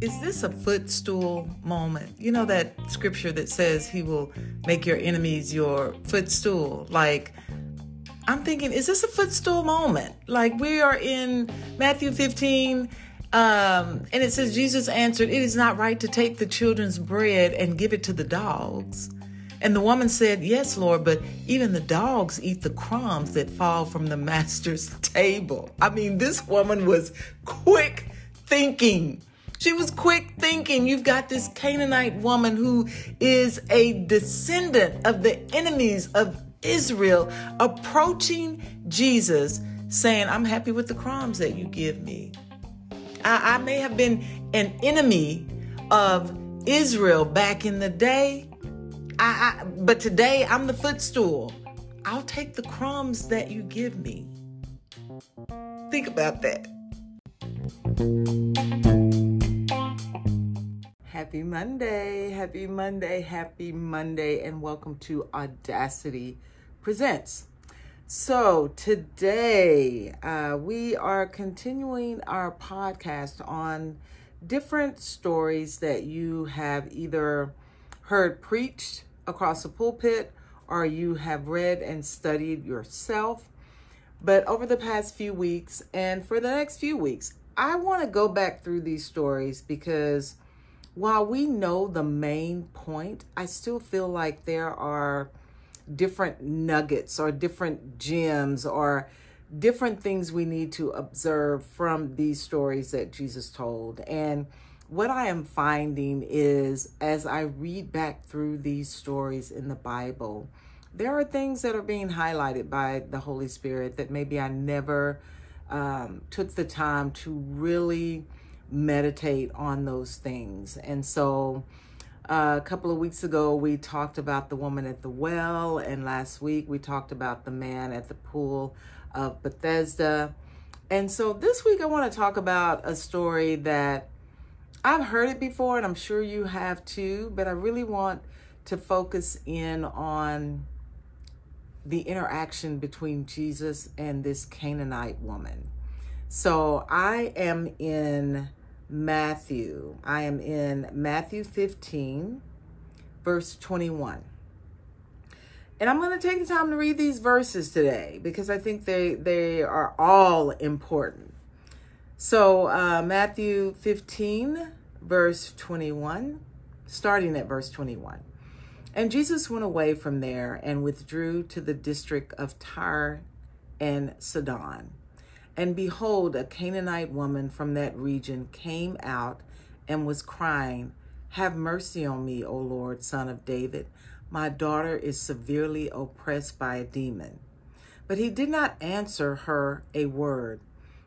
Is this a footstool moment? You know that scripture that says he will make your enemies your footstool? Like, I'm thinking, is this a footstool moment? Like, we are in Matthew 15, um, and it says, Jesus answered, It is not right to take the children's bread and give it to the dogs. And the woman said, Yes, Lord, but even the dogs eat the crumbs that fall from the master's table. I mean, this woman was quick thinking. She was quick thinking. You've got this Canaanite woman who is a descendant of the enemies of Israel approaching Jesus, saying, I'm happy with the crumbs that you give me. I, I may have been an enemy of Israel back in the day, I, I, but today I'm the footstool. I'll take the crumbs that you give me. Think about that. Happy Monday, happy Monday, happy Monday, and welcome to Audacity Presents. So, today uh, we are continuing our podcast on different stories that you have either heard preached across the pulpit or you have read and studied yourself. But over the past few weeks and for the next few weeks, I want to go back through these stories because while we know the main point, I still feel like there are different nuggets or different gems or different things we need to observe from these stories that Jesus told. And what I am finding is as I read back through these stories in the Bible, there are things that are being highlighted by the Holy Spirit that maybe I never um, took the time to really meditate on those things. And so uh, a couple of weeks ago, we talked about the woman at the well, and last week we talked about the man at the pool of Bethesda. And so this week, I want to talk about a story that I've heard it before, and I'm sure you have too, but I really want to focus in on the interaction between Jesus and this Canaanite woman. So I am in Matthew. I am in Matthew 15, verse 21. And I'm going to take the time to read these verses today because I think they, they are all important. So, uh, Matthew 15, verse 21, starting at verse 21. And Jesus went away from there and withdrew to the district of Tyre and Sidon. And behold, a Canaanite woman from that region came out and was crying, Have mercy on me, O Lord, son of David. My daughter is severely oppressed by a demon. But he did not answer her a word.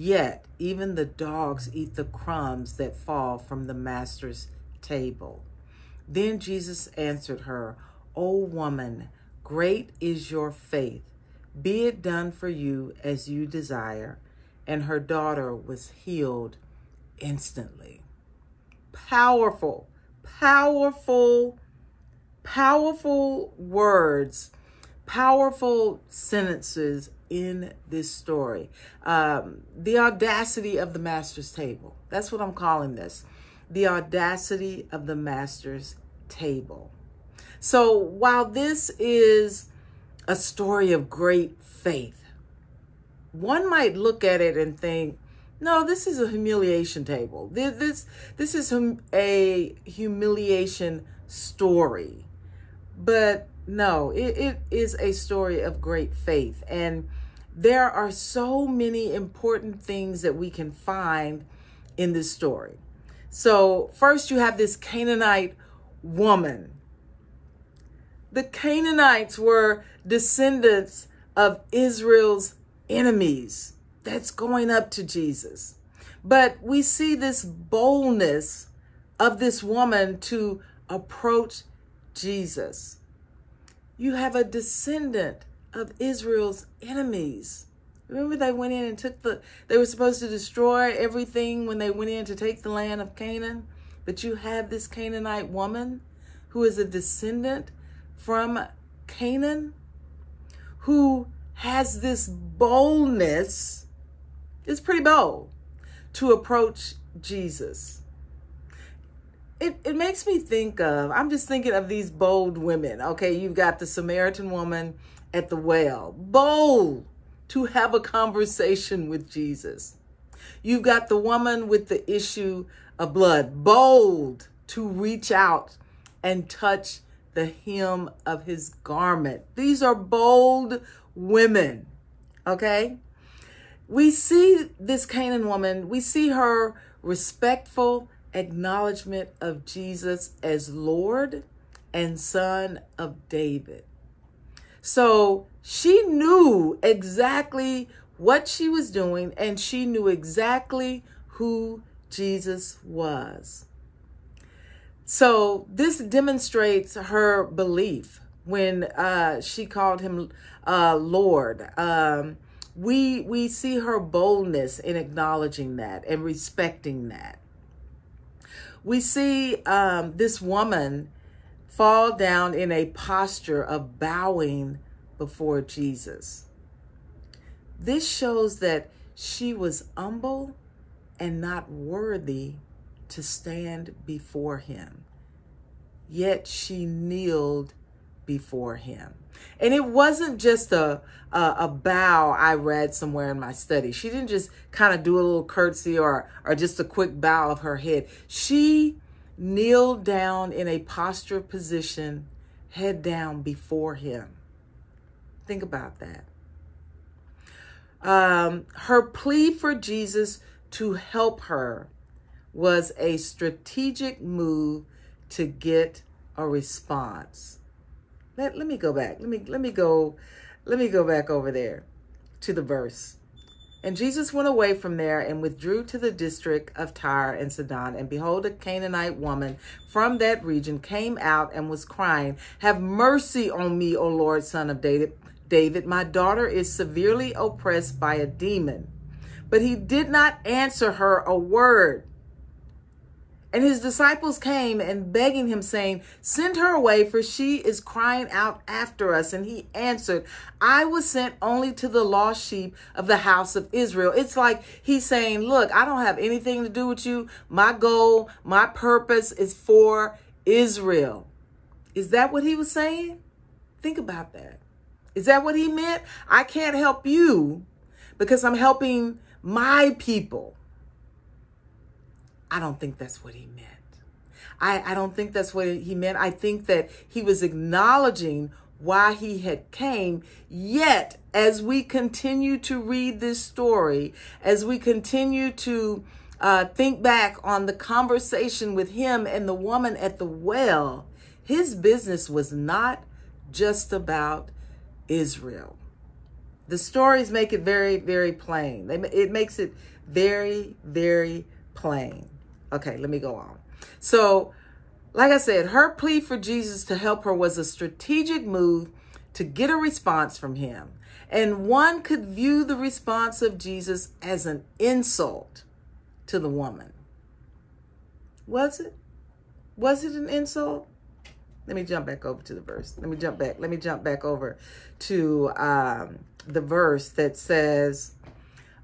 Yet even the dogs eat the crumbs that fall from the master's table. Then Jesus answered her, O woman, great is your faith. Be it done for you as you desire. And her daughter was healed instantly. Powerful, powerful, powerful words, powerful sentences in this story. Um, the audacity of the master's table. That's what I'm calling this. The audacity of the master's table. So while this is a story of great faith, one might look at it and think, no, this is a humiliation table. This this is a humiliation story. But no, it, it is a story of great faith. And there are so many important things that we can find in this story. So, first, you have this Canaanite woman. The Canaanites were descendants of Israel's enemies that's going up to Jesus. But we see this boldness of this woman to approach Jesus. You have a descendant of Israel's enemies. Remember, they went in and took the, they were supposed to destroy everything when they went in to take the land of Canaan. But you have this Canaanite woman who is a descendant from Canaan who has this boldness, it's pretty bold, to approach Jesus. It, it makes me think of, I'm just thinking of these bold women. Okay, you've got the Samaritan woman at the well, bold to have a conversation with Jesus. You've got the woman with the issue of blood, bold to reach out and touch the hem of his garment. These are bold women, okay? We see this Canaan woman, we see her respectful acknowledgement of Jesus as Lord and Son of David. So she knew exactly what she was doing and she knew exactly who Jesus was. So this demonstrates her belief when uh, she called him uh, Lord. Um, we we see her boldness in acknowledging that and respecting that. We see um, this woman fall down in a posture of bowing before Jesus. This shows that she was humble and not worthy to stand before him. Yet she kneeled before him. And it wasn't just a, a, a bow I read somewhere in my study. She didn't just kind of do a little curtsy or or just a quick bow of her head. She kneeled down in a posture position, head down before him. Think about that. Um, her plea for Jesus to help her was a strategic move to get a response. Let, let me go back. Let me let me go let me go back over there to the verse. And Jesus went away from there and withdrew to the district of Tyre and Sidon. And behold, a Canaanite woman from that region came out and was crying, Have mercy on me, O Lord, son of David. David, my daughter is severely oppressed by a demon. But he did not answer her a word. And his disciples came and begging him, saying, Send her away, for she is crying out after us. And he answered, I was sent only to the lost sheep of the house of Israel. It's like he's saying, Look, I don't have anything to do with you. My goal, my purpose is for Israel. Is that what he was saying? Think about that. Is that what he meant? I can't help you because I'm helping my people. I don't think that's what he meant. I, I don't think that's what he meant. I think that he was acknowledging why he had came. Yet, as we continue to read this story, as we continue to uh, think back on the conversation with him and the woman at the well, his business was not just about Israel. The stories make it very, very plain. It makes it very, very plain. Okay, let me go on. So, like I said, her plea for Jesus to help her was a strategic move to get a response from him. And one could view the response of Jesus as an insult to the woman. Was it? Was it an insult? Let me jump back over to the verse. Let me jump back. Let me jump back over to um, the verse that says,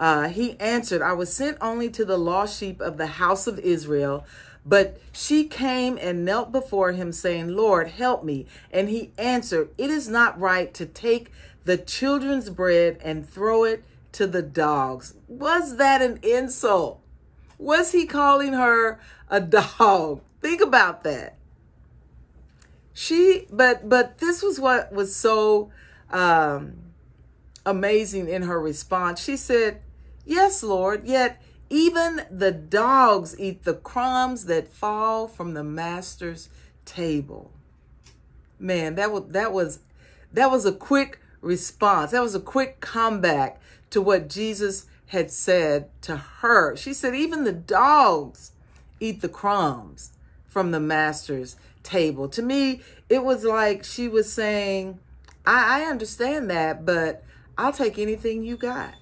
uh, He answered, I was sent only to the lost sheep of the house of Israel. But she came and knelt before him, saying, Lord, help me. And he answered, It is not right to take the children's bread and throw it to the dogs. Was that an insult? Was he calling her a dog? Think about that she but but this was what was so um amazing in her response she said yes lord yet even the dogs eat the crumbs that fall from the master's table man that was that was that was a quick response that was a quick comeback to what jesus had said to her. She said, even the dogs eat the crumbs from the master's table. To me, it was like she was saying, I, I understand that, but I'll take anything you got.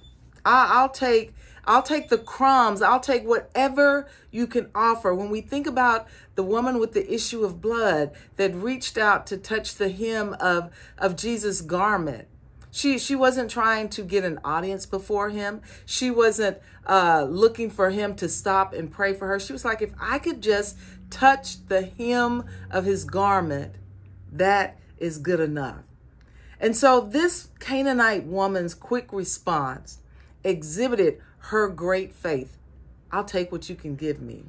I, I'll take I'll take the crumbs. I'll take whatever you can offer. When we think about the woman with the issue of blood that reached out to touch the hem of, of Jesus' garment, she she wasn't trying to get an audience before him. She wasn't uh, looking for him to stop and pray for her. She was like, if I could just touch the hem of his garment, that is good enough. And so this Canaanite woman's quick response exhibited her great faith. I'll take what you can give me.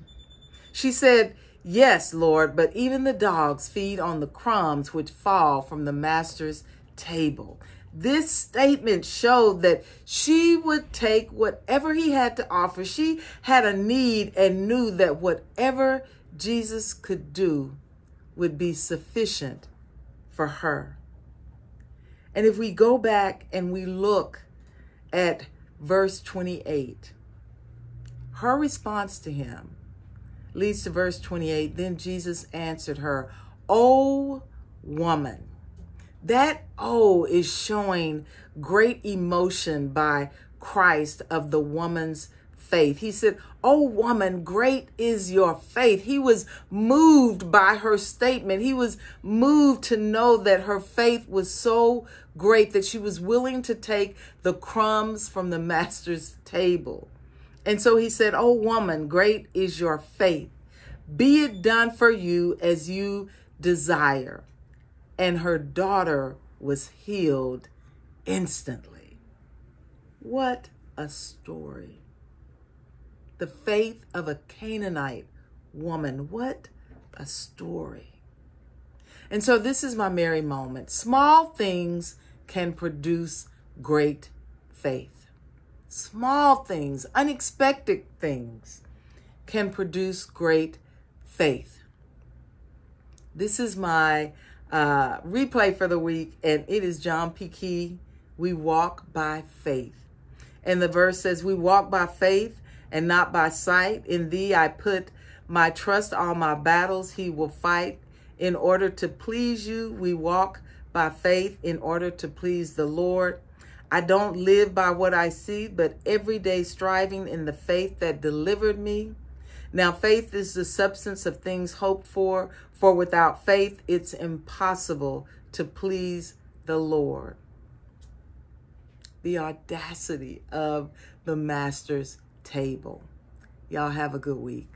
She said, Yes, Lord, but even the dogs feed on the crumbs which fall from the master's table. This statement showed that she would take whatever he had to offer. She had a need and knew that whatever Jesus could do would be sufficient for her. And if we go back and we look at verse 28. Her response to him leads to verse 28. Then Jesus answered her, O woman. That O is showing great emotion by Christ of the woman's faith. He said, Oh, woman, great is your faith. He was moved by her statement. He was moved to know that her faith was so great that she was willing to take the crumbs from the master's table. And so he said, Oh, woman, great is your faith. Be it done for you as you desire. And her daughter was healed instantly. What a story the faith of a Canaanite woman. What a story. And so this is my Mary moment. Small things can produce great faith. Small things, unexpected things can produce great faith. This is my uh, replay for the week, and it is John P. Kee. We walk by faith. And the verse says, We walk by faith and not by sight. In thee I put my trust, all my battles he will fight. In order to please you, we walk by faith in order to please the Lord. I don't live by what I see, but every day striving in the faith that delivered me. Now, faith is the substance of things hoped for, for without faith, it's impossible to please the Lord. The audacity of the Master's table. Y'all have a good week.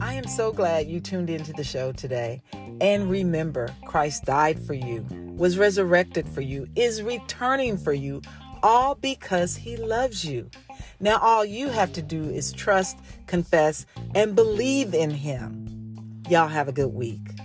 I am so glad you tuned into the show today. And remember, Christ died for you, was resurrected for you, is returning for you, all because he loves you. Now, all you have to do is trust, confess, and believe in him. Y'all have a good week.